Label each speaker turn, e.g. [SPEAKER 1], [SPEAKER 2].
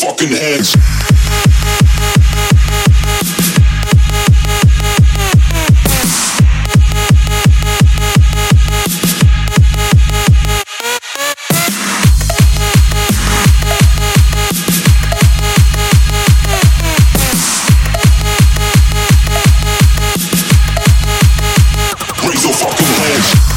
[SPEAKER 1] fucking hands. Raise your fucking hands.